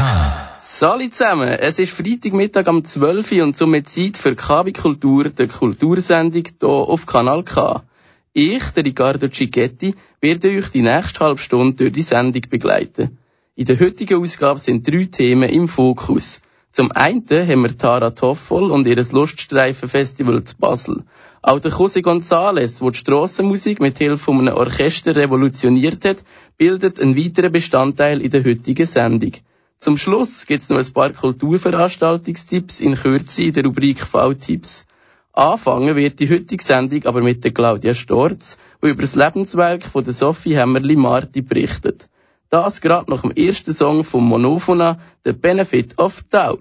K. Salut zusammen, es ist Freitagmittag am 12 Uhr und somit Zeit für KW Kultur, der Kultursendung hier auf Kanal K. Ich, der Riccardo Cicchetti, werde euch die nächste halbe Stunde durch die Sendung begleiten. In der heutigen Ausgabe sind drei Themen im Fokus. Zum einen haben wir Tara Toffol und ihr Luststreifenfestival zu Basel. Auch der José González, der die Strassenmusik mit Hilfe von einem Orchester revolutioniert hat, bildet einen weiteren Bestandteil in der heutigen Sendung. Zum Schluss gibt es noch ein paar Kulturveranstaltungstipps in Kürze in der Rubrik V-Tipps. Anfangen wird die heutige Sendung aber mit der Claudia Storz, die über das Lebenswerk von der Sophie Hämmerli-Marti berichtet. Das gerade nach dem ersten Song von Monofona, The Benefit of Doubt.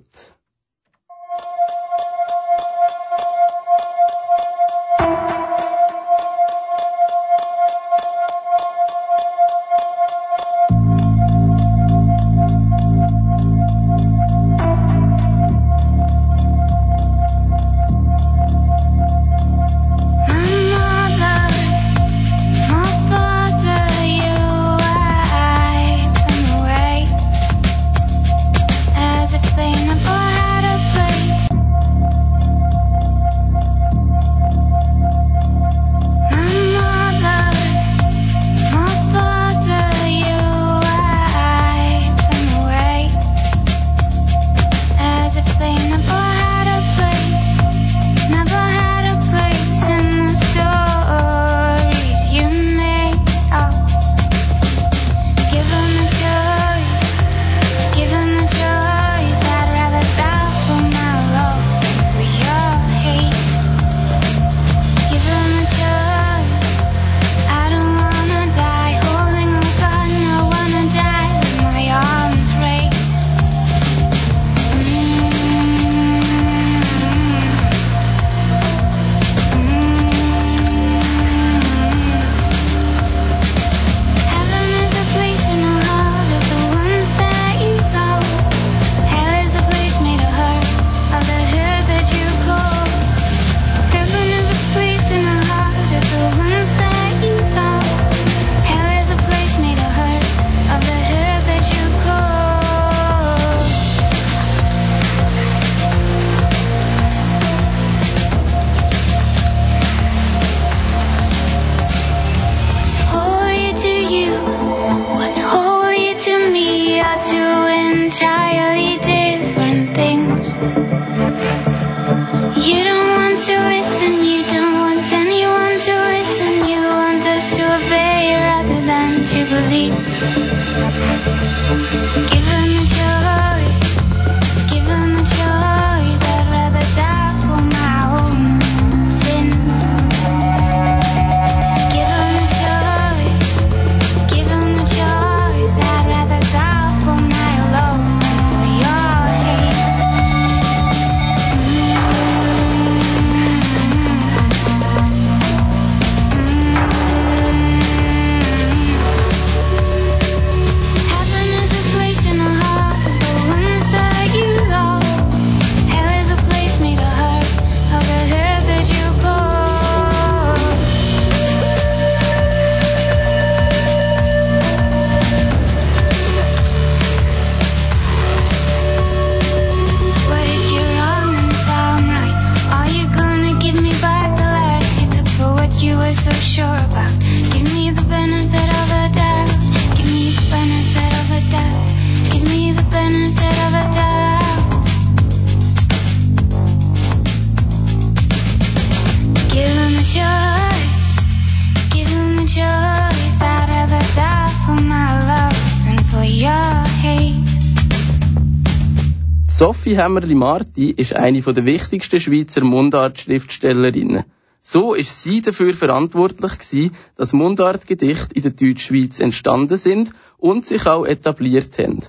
Sophie Hämmerli-Marti ist eine der wichtigsten Schweizer Mundart-Schriftstellerinnen. So ist sie dafür verantwortlich gewesen, dass Mundartgedichte in der Deutschschweiz entstanden sind und sich auch etabliert haben.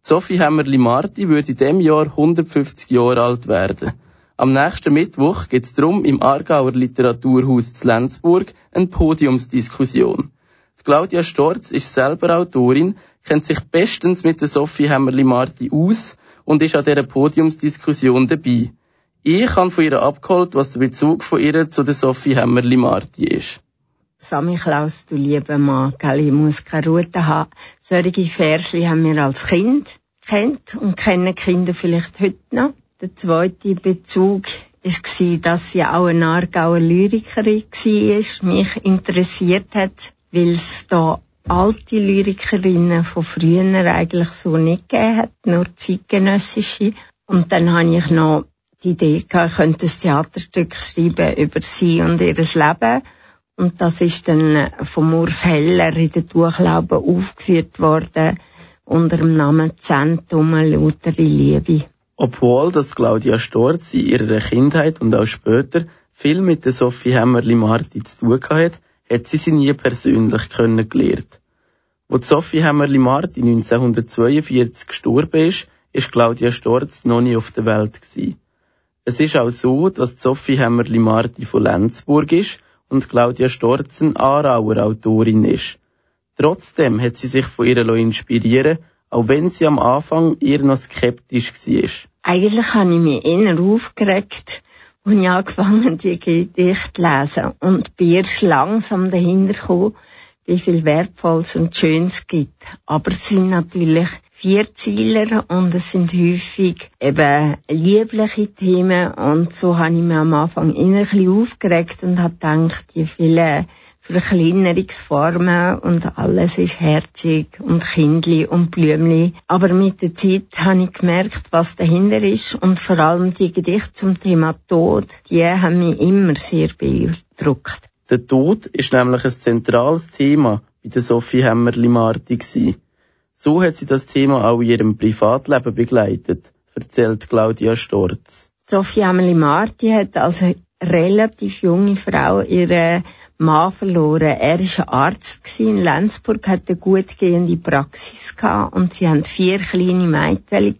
Sophie Hämmerli-Marti würde in diesem Jahr 150 Jahre alt werden. Am nächsten Mittwoch geht es darum im Aargauer Literaturhaus zu Lenzburg eine Podiumsdiskussion. Claudia Storz ist selber Autorin, kennt sich bestens mit der Sophie Hämmerli-Marti aus und ist an dieser Podiumsdiskussion dabei. Ich habe von ihr abgeholt, was der Bezug von ihr zu der Sophie Hämmerli-Marti ist. Sammy Klaus, du lieber Mann, gell, ich muss keine Route haben. Solche Versli haben wir als Kind kennt und kennen Kinder vielleicht heute noch. Der zweite Bezug war, dass sie auch eine Aargauer Lyrikerin war, mich interessiert hat, weil es da alte Lyrikerinnen von früher eigentlich so nicht gegeben hat, nur zeitgenössische. Und dann habe ich noch die Idee gehabt, ich könnte ein Theaterstück schreiben über sie und ihr Leben. Und das ist dann vom Urs Heller in der Durchlaube aufgeführt worden unter dem Namen Zentrum Lautere Liebe. Obwohl das Claudia Storz in ihrer Kindheit und auch später viel mit der Sophie Hämmerli-Marti zu tun hat, hat sie sie nie persönlich kennengelernt. Wo Sophie Hämmerli-Marti 1942 gestorben ist, ist Claudia Storz noch nie auf der Welt gewesen. Es ist auch so, dass Sophie Hämmerli-Marti von Lenzburg ist und Claudia Storz eine Aarauer Autorin ist. Trotzdem hat sie sich von ihr inspirieren auch wenn sie am Anfang eher noch skeptisch war. Eigentlich habe ich mich eher aufgeregt, als ich angefangen die Gedichte zu lesen und bin erst langsam dahinter gekommen, wie viel Wertvolles und Schönes gibt. Aber es sind natürlich Vierzieler und es sind häufig eben liebliche Themen und so habe ich mich am Anfang innerlich aufgeregt und habe gedacht, die vielen Verkleinerungsformen und alles ist herzig und kindli und blümli. Aber mit der Zeit habe ich gemerkt, was dahinter ist und vor allem die Gedichte zum Thema Tod, die haben mich immer sehr beeindruckt. Der Tod ist nämlich ein zentrales Thema bei der Sophie Hämmerli-Marti So hat sie das Thema auch in ihrem Privatleben begleitet, erzählt Claudia Storz. Sophie Hämmerli-Marti hat als relativ junge Frau ihre Mann verloren. Er war Arzt in Lenzburg, hatte eine gut gehende Praxis gehabt und sie hatten vier kleine Mädchen.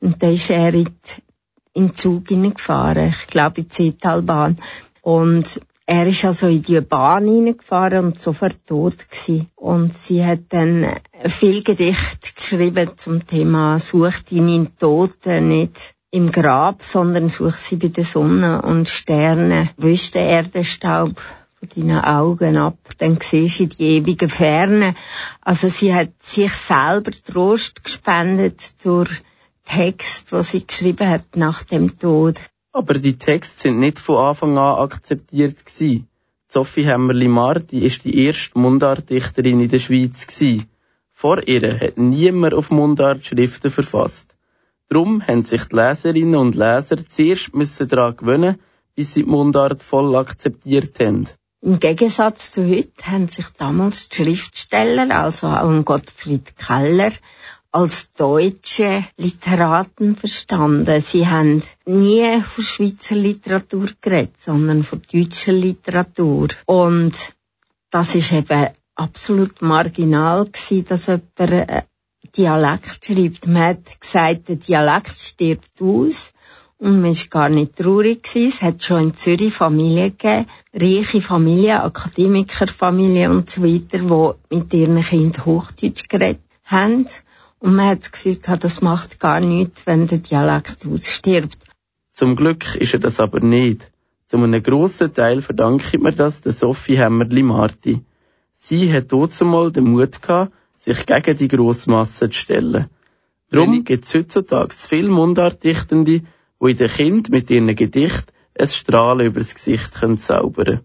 Und dann ist er in den Zug hineingefahren, ich glaube in die Zitalbahn. Und er ist also in die Bahn hineingefahren und sofort tot gewesen. Und sie hat dann viel Gedicht geschrieben zum Thema Such deinen Toten nicht im Grab, sondern such sie bei der Sonne und Sternen. Wisch den Erdenstaub von deinen Augen ab, dann siehst du die ewige Ferne. Also sie hat sich selber Trost gespendet durch Text, was sie geschrieben hat nach dem Tod. Aber die Texte sind nicht von Anfang an akzeptiert gewesen. Sophie Hämmerli-Marti ist die erste Mundartdichterin in der Schweiz gewesen. Vor ihr hat niemand auf Mundart Schriften verfasst. Darum haben sich die Leserinnen und Leser zuerst müssen daran gewöhnen, bis sie die Mundart voll akzeptiert haben. Im Gegensatz zu heute haben sich damals die Schriftsteller, also auch Gottfried Keller, als deutsche Literaten verstanden. Sie haben nie von Schweizer Literatur geredet, sondern von deutscher Literatur. Und das ist eben absolut marginal gewesen, dass jemand äh, Dialekt schreibt. Man hat gesagt, der Dialekt stirbt aus. Und man war gar nicht traurig. Gewesen. Es hat schon in Zürich Familien gegeben, reiche Familien, Akademikerfamilien und so weiter, die mit ihren Kindern Hochdeutsch geredet haben. Und man hat das Gefühl gehabt, das macht gar nichts, wenn der Dialekt ausstirbt. Zum Glück ist er das aber nicht. Zu einem grossen Teil verdanke ich mir das der Sophie Hämmerli-Marti. Sie hat mal den Mut gehabt, sich gegen die Grossmasse zu stellen. Darum gibt es heutzutage viele Mundartdichtende, die in den Kind mit ihren Gedichten ein Strahlen übers Gesicht können zaubern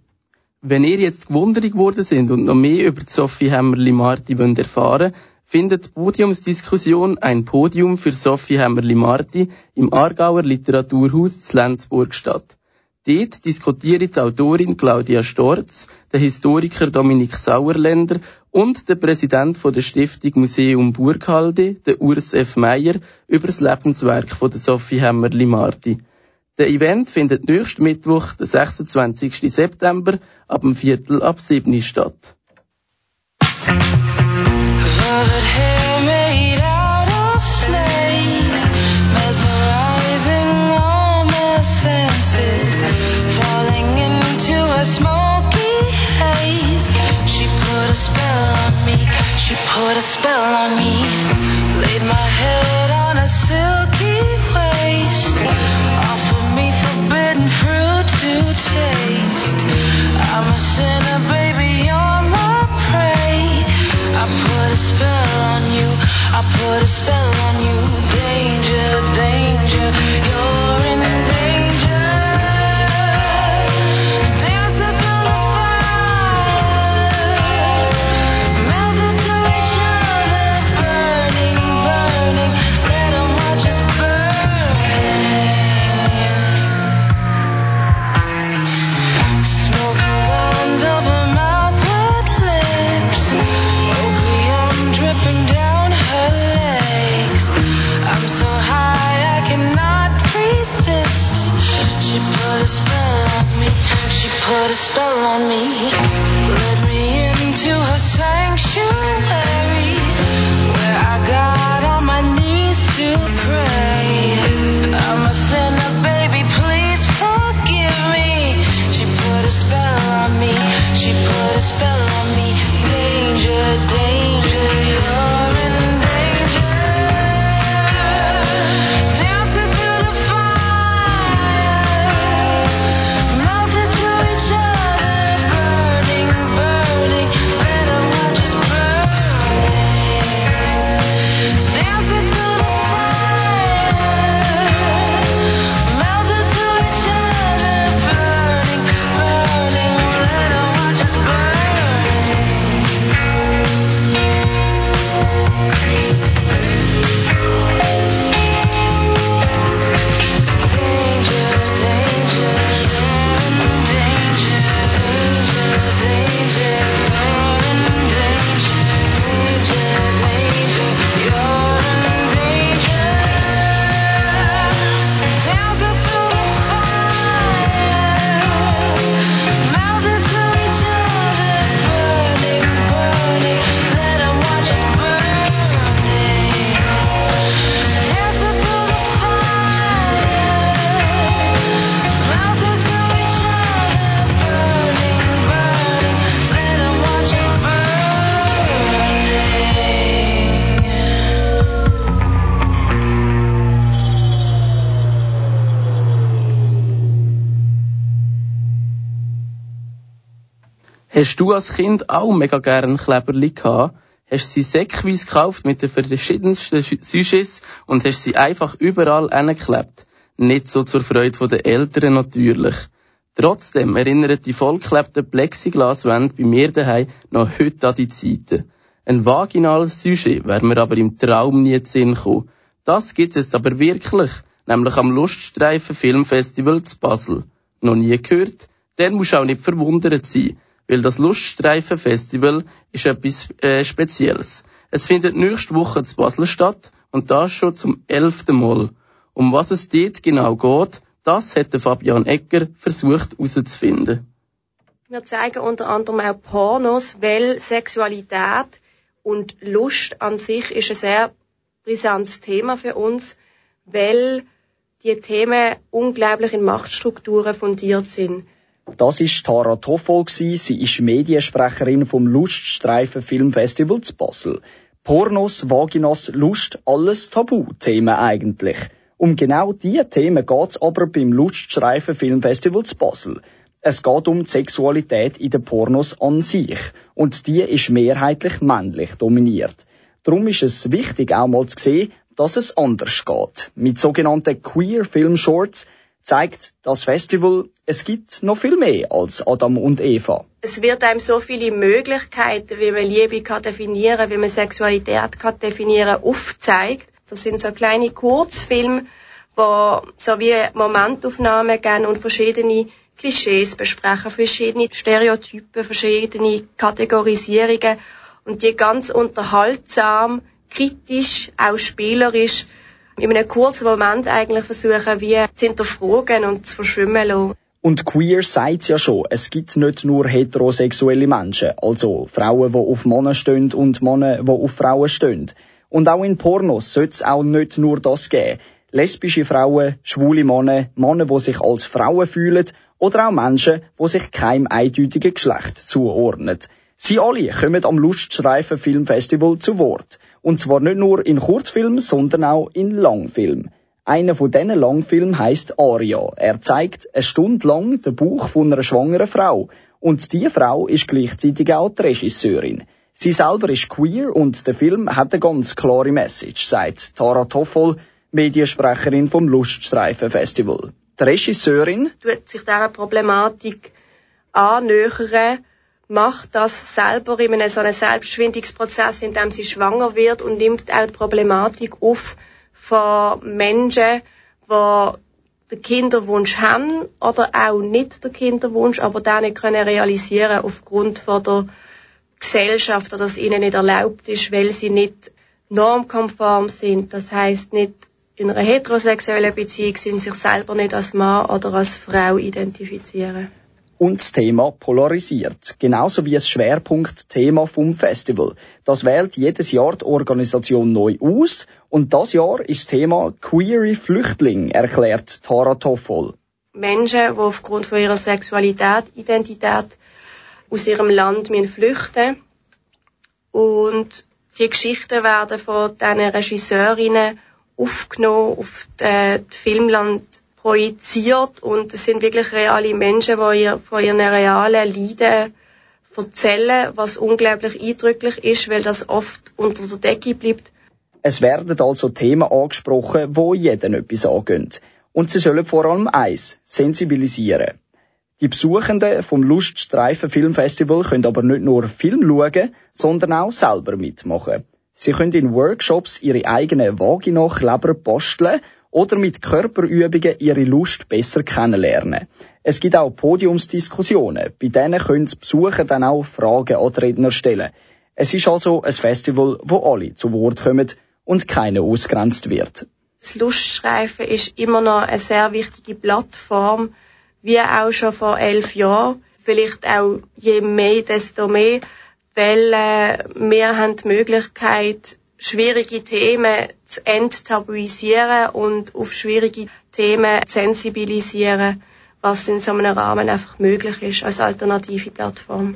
Wenn ihr jetzt gewundert geworden sind und noch mehr über Sophie Hämmerli-Marti erfahren wollt, findet Podiumsdiskussion ein Podium für Sophie Hämmerli-Marti im Aargauer Literaturhaus zu Lenzburg statt. Dort diskutieren die Autorin Claudia Storz, der Historiker Dominik Sauerländer und der Präsident der Stiftung Museum Burghalde, der Urs F. Meyer, über das Lebenswerk von der Sophie Hämmerli-Marti. Der Event findet nächsten Mittwoch, den 26. September, ab dem Viertel ab 7 statt. I'm losing all my senses falling into a smoky haze. She put a spell on me. She put a spell on me. Laid my head on a silky waist, offered me forbidden fruit to taste. I'm a sinner, a spell on you. I put a spell on you. Hast du als Kind auch mega gern Kleberli gehabt? Hast sie säckweise gekauft mit den verschiedensten Sujets und hast sie einfach überall angeklebt? Nicht so zur Freude der Eltern natürlich. Trotzdem erinnern die vollgeklebten Plexiglaswände bei mir daheim noch heute an die Zeiten. Ein vaginales Sujet wäre mir aber im Traum nie zu Sinn gekommen. Das gibt's jetzt aber wirklich, nämlich am Luststreifen Filmfestival zu Basel. Noch nie gehört? Dann musst du auch nicht verwundert sein, weil das Luststreifen Festival ist etwas äh, Spezielles. Es findet nächste Woche zu Basel statt und das schon zum elften Mal. Um was es dort genau geht, das hätte Fabian Egger versucht herauszufinden. Wir zeigen unter anderem auch Pornos, weil Sexualität und Lust an sich ist ein sehr brisantes Thema für uns, weil die Themen unglaublich in Machtstrukturen fundiert sind. Das ist Tara Toffol. Sie ist Mediensprecherin vom Luststreifen Filmfestival zu Basel. Pornos, Vaginas, Lust, alles Tabuthemen eigentlich. Um genau diese Themen geht's aber beim Luststreifen Filmfestival zu Basel. Es geht um die Sexualität in den Pornos an sich. Und die ist mehrheitlich männlich dominiert. Darum ist es wichtig, auch mal zu sehen, dass es anders geht. Mit sogenannten Queer Film Shorts zeigt das Festival, es gibt noch viel mehr als Adam und Eva. Es wird einem so viele Möglichkeiten, wie man Liebe kann definieren, wie man Sexualität kann definieren, aufzeigt. Das sind so kleine Kurzfilme, wo so wie Momentaufnahmen geben und verschiedene Klischees besprechen, verschiedene Stereotypen, verschiedene Kategorisierungen und die ganz unterhaltsam, kritisch, auch spielerisch in einem kurzen Moment eigentlich versuchen, wie zu hinterfragen und zu verschwimmen lassen. Und queer sagt's ja schon, es gibt nicht nur heterosexuelle Menschen, also Frauen, die auf Männer stehen und Männer, die auf Frauen stehen. Und auch in Pornos sollte es auch nicht nur das geben. Lesbische Frauen, schwule Männer, Männer, die sich als Frauen fühlen oder auch Menschen, die sich keinem eindeutigen Geschlecht zuordnen. Sie alle kommen am Luststreifen Filmfestival zu Wort. Und zwar nicht nur in Kurzfilmen, sondern auch in Langfilmen. Einer von diesen Langfilmen heisst Aria. Er zeigt eine Stunde lang den Bauch von einer schwangeren Frau. Und die Frau ist gleichzeitig auch die Regisseurin. Sie selber ist queer und der Film hat eine ganz klare Message, sagt Tara Toffel, Mediensprecherin vom Luststreifen Festival. Die Regisseurin tut sich dieser Problematik annähern macht das selber in einem so einem Selbstfindungsprozess, in dem sie schwanger wird und nimmt auch die Problematik auf von Menschen, die den Kinderwunsch haben oder auch nicht den Kinderwunsch, aber den nicht können realisieren aufgrund von der Gesellschaft, dass ihnen nicht erlaubt ist, weil sie nicht normkonform sind. Das heißt nicht in einer heterosexuellen Beziehung sind, sich selber nicht als Mann oder als Frau identifizieren und das Thema polarisiert. Genauso wie das Schwerpunktthema vom Festival. Das wählt jedes Jahr die Organisation neu aus und das Jahr ist das Thema Queere Flüchtling, erklärt Tara Toffol. Menschen, die aufgrund von ihrer Sexualität, Identität aus ihrem Land flüchten und die Geschichten werden von diesen Regisseurinnen aufgenommen auf die Filmland projiziert und es sind wirklich reale Menschen, die ihr, von ihren realen Leiden erzählen, was unglaublich eindrücklich ist, weil das oft unter der Decke bleibt. Es werden also Themen angesprochen, wo jeden etwas angehen. Und sie sollen vor allem eins, sensibilisieren. Die Besuchenden vom Luststreifen Filmfestival können aber nicht nur Film schauen, sondern auch selber mitmachen. Sie können in Workshops ihre eigenen Vagina-Kleber basteln oder mit Körperübungen ihre Lust besser kennenlernen. Es gibt auch Podiumsdiskussionen, bei denen können die Besucher dann auch Fragen an die Redner stellen. Es ist also ein Festival, wo alle zu Wort kommen und keiner ausgrenzt wird. Das Lustschreifen ist immer noch eine sehr wichtige Plattform, wie auch schon vor elf Jahren. Vielleicht auch je mehr, desto mehr, weil äh, wir haben die Möglichkeit, schwierige Themen zu enttabuisieren und auf schwierige Themen zu sensibilisieren, was in so einem Rahmen einfach möglich ist als alternative Plattform.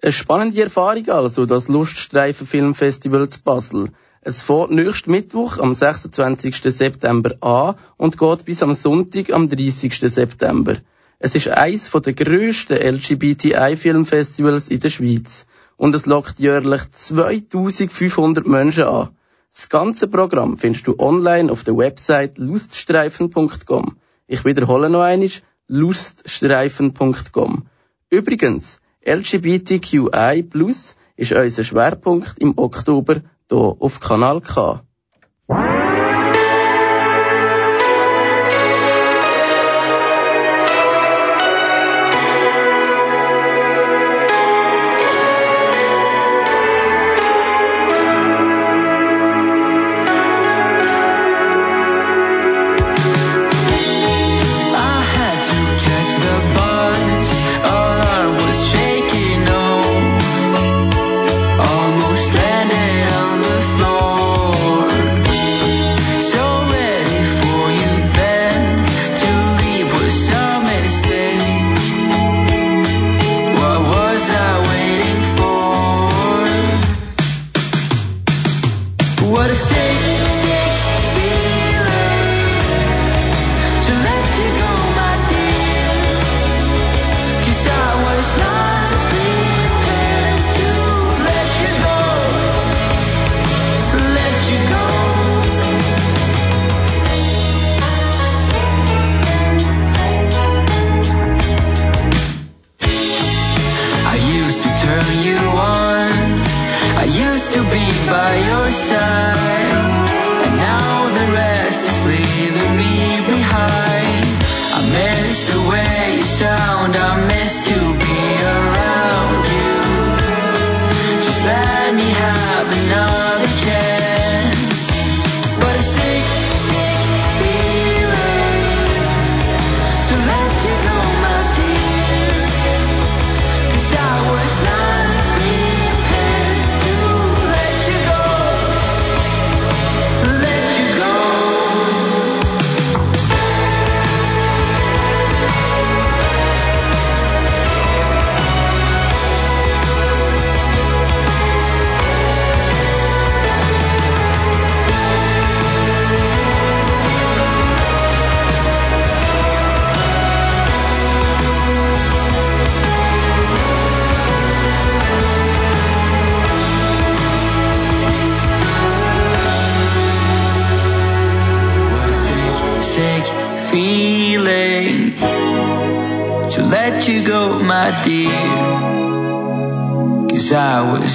Eine spannende Erfahrung also, das Luststreifen Filmfestival zu Basel. Es fährt nächsten Mittwoch am 26. September an und geht bis am Sonntag am 30. September. Es ist eines der grössten LGBTI-Filmfestivals in der Schweiz und es lockt jährlich 2500 Menschen an. Das ganze Programm findest du online auf der Website luststreifen.com. Ich wiederhole noch einmal, luststreifen.com. Übrigens, LGBTQI Plus ist unser Schwerpunkt im Oktober hier auf Kanal K.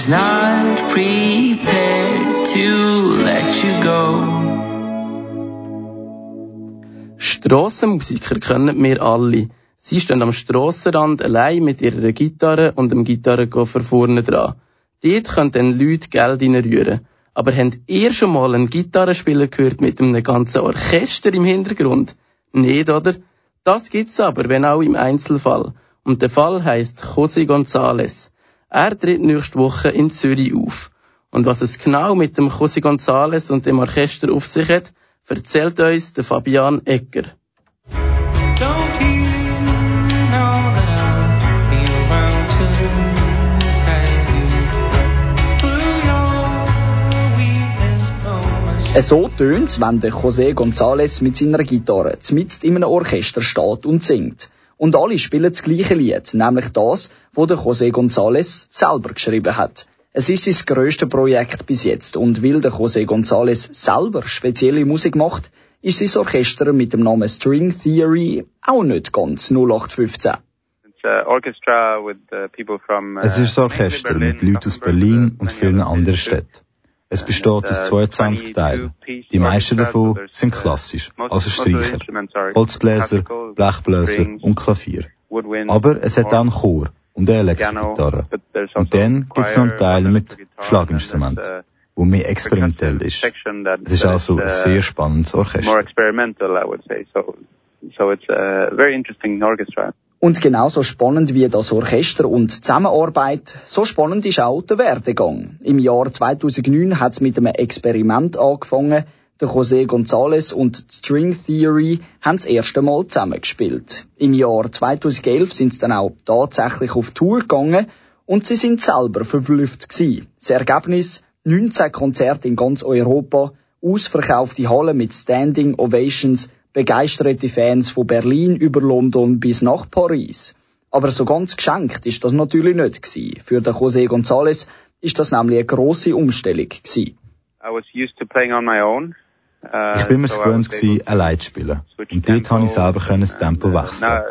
not prepared to let you go. Strassenmusiker kennen wir alle. Sie stehen am Strassenrand allein mit ihrer Gitarre und dem Gitarrenkoffer vorne dran. Dort können dann Leute Geld reinrühren. Aber habt ihr schon mal einen Gitarrenspieler gehört mit einem ganzen Orchester im Hintergrund? Nicht, oder? Das gibt's aber, wenn auch im Einzelfall. Und der Fall heißt José González. Er tritt nächste Woche in Zürich auf. Und was es genau mit dem José González und dem Orchester auf sich hat, erzählt uns der Fabian Egger. So tönt's, wenn der José González mit seiner Gitarre mitten in einem Orchester steht und singt. Und alle spielen das gleiche Lied, nämlich das, wo der José González selber geschrieben hat. Es ist sein grösstes Projekt bis jetzt und weil der José González selber spezielle Musik macht, ist sein Orchester mit dem Namen String Theory auch nicht ganz 0815. Uh, uh, es ist ein Orchester mit Leuten aus Berlin und vielen anderen Städten. Es besteht aus 22 Teilen. Die meisten davon sind klassisch, also Streicher, Holzbläser, Blechbläser und Klavier. Aber es hat auch einen Chor und eine Elektrogitarre. Und dann gibt es noch einen Teil mit Schlaginstrumenten, wo mehr experimentell ist. Es ist also ein sehr spannendes Orchester. Und genauso spannend wie das Orchester und die Zusammenarbeit, so spannend ist auch der Werdegang. Im Jahr 2009 hat es mit einem Experiment angefangen. Der José González und String Theory haben das erste Mal zusammengespielt. Im Jahr 2011 sind sie dann auch tatsächlich auf Tour gegangen und sie sind selber verblüfft gewesen. Das Ergebnis 19 Konzerte in ganz Europa, ausverkaufte Hallen mit Standing Ovations, begeisterte Fans von Berlin über London bis nach Paris. Aber so ganz geschenkt ist das natürlich nicht gewesen. Für den José González ist das nämlich eine grosse Umstellung gewesen. I was used to playing on my own. Ich bin mir gewöhnt gewesen, allein zu spielen. Und dort konnte ich selber das Tempo wechseln.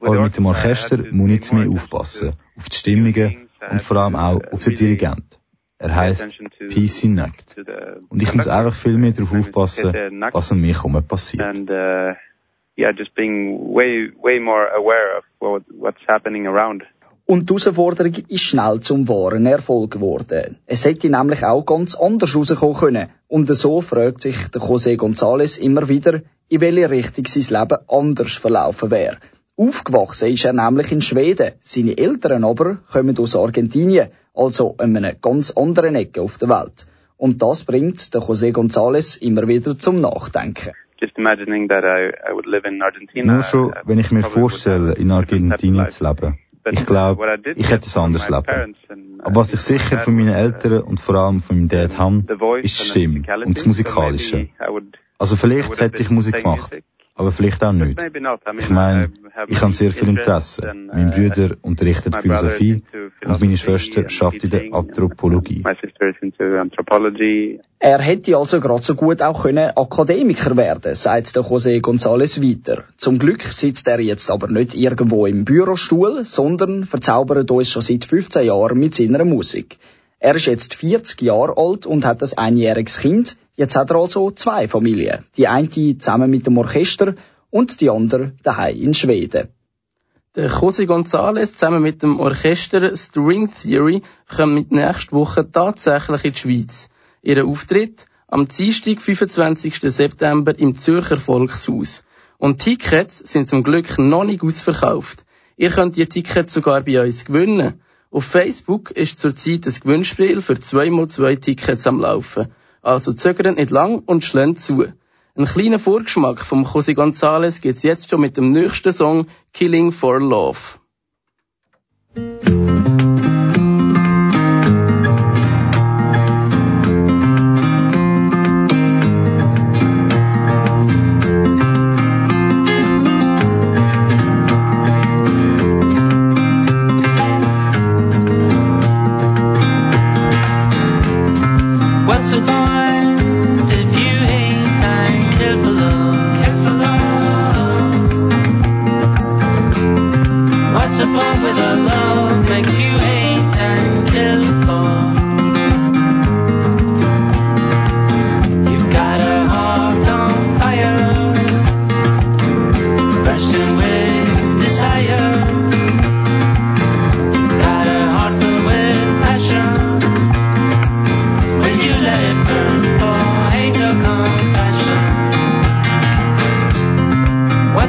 Aber mit dem Orchester muss ich zu mir aufpassen. Auf die Stimmungen und vor allem auch auf den Dirigent. Er heisst PC Nackt. Und ich muss einfach viel mehr darauf aufpassen, was um mich herum passiert. Uh, yeah, just being way, way more aware of what, what's happening around. Und die Herausforderung ist schnell zum wahren Erfolg geworden. Es hätte nämlich auch ganz anders rauskommen können. Und so fragt sich der José González immer wieder, in welche Richtung sein Leben anders verlaufen wäre. Aufgewachsen ist er nämlich in Schweden. Seine Eltern aber kommen aus Argentinien, also an einer ganz anderen Ecke auf der Welt. Und das bringt der José González immer wieder zum Nachdenken. Nur schon, wenn ich mir vorstelle, in Argentinien zu leben. Ich glaube, ich hätte es anders leben. Aber was ich sicher von meinen Eltern und vor allem von meinem Dad habe, ist die Stimme und das Musikalische. Also vielleicht hätte ich Musik gemacht, aber vielleicht auch nicht. Ich meine, ich habe sehr viel Interesse. Mein Bruder unterrichtet Philosophie und meine Schwester schafft in der Anthropologie. Er hätte also gerade so gut auch können Akademiker werden, sagt der José González weiter. Zum Glück sitzt er jetzt aber nicht irgendwo im Bürostuhl, sondern verzaubert uns schon seit 15 Jahren mit seiner Musik. Er ist jetzt 40 Jahre alt und hat ein einjähriges Kind. Jetzt hat er also zwei Familien. Die eine zusammen mit dem Orchester und die andere daheim in Schweden. Der José González zusammen mit dem Orchester String Theory kommt nächste Woche tatsächlich in die Schweiz. Ihr Auftritt am Dienstag, 25. September im Zürcher Volkshaus. Und Tickets sind zum Glück noch nicht ausverkauft. Ihr könnt die Tickets sogar bei uns gewinnen. Auf Facebook ist zurzeit ein Gewinnspiel für 2x2 Tickets am Laufen. Also zögern nicht lang und schlönt zu. Ein kleiner Vorgeschmack vom José González gibt's jetzt schon mit dem nächsten Song Killing for Love.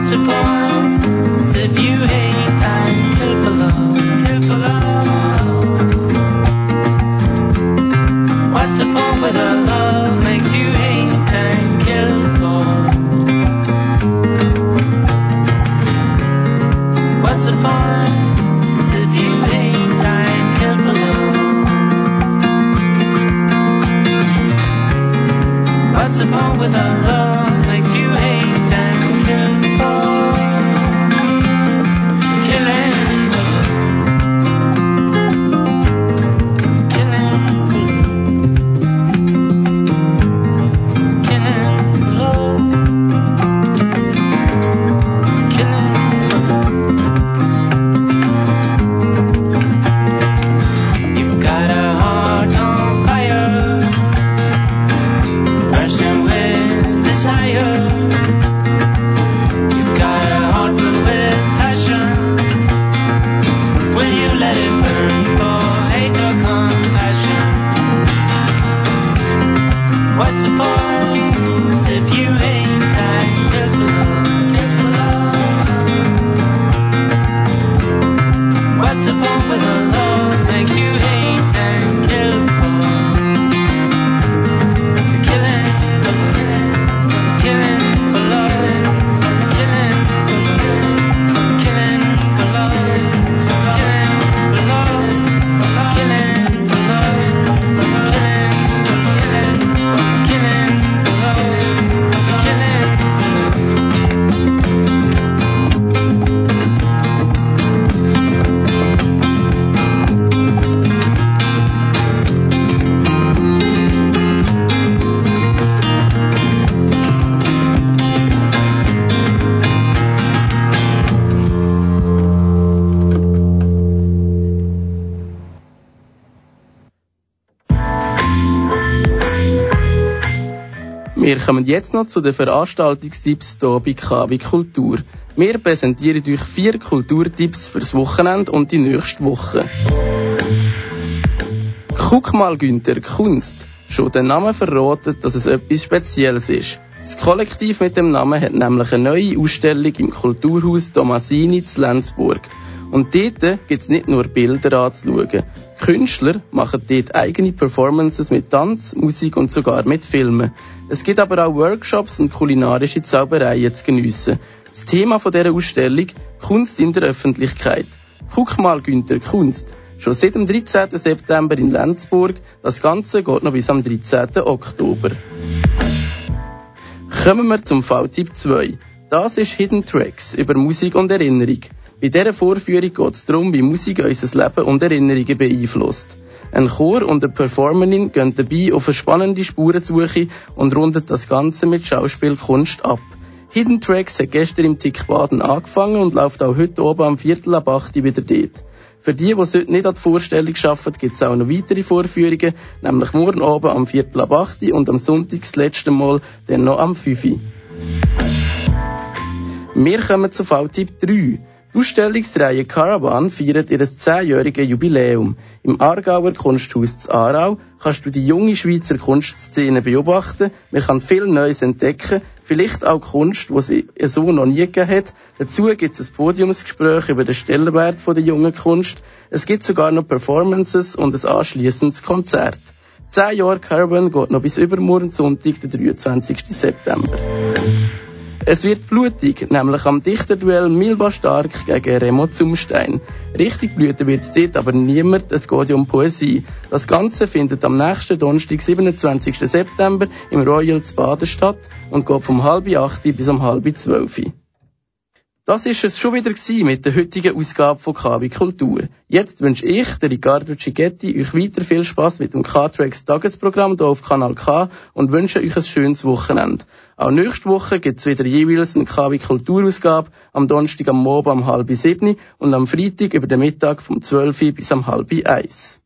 support. Kommen jetzt noch zu den Veranstaltungstipps hier bei KW Kultur. Wir präsentieren euch vier Kulturtipps fürs Wochenende und die nächste Woche. Guck mal, Günther, Kunst. Schon der Name verratet, dass es etwas Spezielles ist. Das Kollektiv mit dem Namen hat nämlich eine neue Ausstellung im Kulturhaus Tomasini zu Lenzburg. Und dort gibt es nicht nur Bilder anzuschauen. Künstler machen dort eigene Performances mit Tanz, Musik und sogar mit Filmen. Es gibt aber auch Workshops und kulinarische Zaubereien zu geniessen. Das Thema dieser Ausstellung Kunst in der Öffentlichkeit. Guck mal, Günther, Kunst. Schon seit dem 13. September in Lenzburg. Das Ganze geht noch bis am 13. Oktober. Kommen wir zum V-Typ 2. Das ist Hidden Tracks über Musik und Erinnerung. Bei dieser Vorführung geht es darum, wie Musik unser Leben und Erinnerungen beeinflusst. Ein Chor und eine Performerin gehen dabei auf eine spannende Spurensuche und rundet das Ganze mit Schauspielkunst ab. Hidden Tracks hat gestern im Tickbaden angefangen und läuft auch heute oben am Viertel ab 8 wieder dort. Für die, die heute nicht an der Vorstellung arbeiten, gibt es auch noch weitere Vorführungen, nämlich morgen oben am Viertel ab 8 und am Sonntag das letzte Mal dann noch am 5 Wir kommen zu V-Typ 3. Die Ausstellungsreihe Caravan feiert ihr 10-jähriges Jubiläum. Im Aargauer Kunsthaus zu Aarau kannst du die junge Schweizer Kunstszene beobachten. Man kann viel Neues entdecken, vielleicht auch Kunst, die sie so noch nie gegeben hat. Dazu gibt es ein Podiumsgespräch über den Stellenwert der jungen Kunst. Es gibt sogar noch Performances und ein anschließendes Konzert. Zehn Jahre Caravan geht noch bis übermorgen Sonntag, den 23. September. Es wird blutig, nämlich am Dichterduell Milva Stark gegen Remo Zumstein. Richtig blüten wird es dort aber niemand, es geht um Poesie. Das Ganze findet am nächsten Donnerstag, 27. September im Royal Baden statt und geht vom halb acht bis um halb zwölf. Das ist es schon wieder mit der heutigen Ausgabe von KW Kultur. Jetzt wünsche ich, der Riccardo Cicchetti, euch weiter viel Spaß mit dem K-Tracks Tagesprogramm hier auf Kanal K und wünsche euch ein schönes Wochenende. Auch nächste Woche gibt es wieder jeweils eine KW Kulturausgabe, am Donnerstag am Morgen um halb sieben und am Freitag über den Mittag vom 12 bis um halb eins.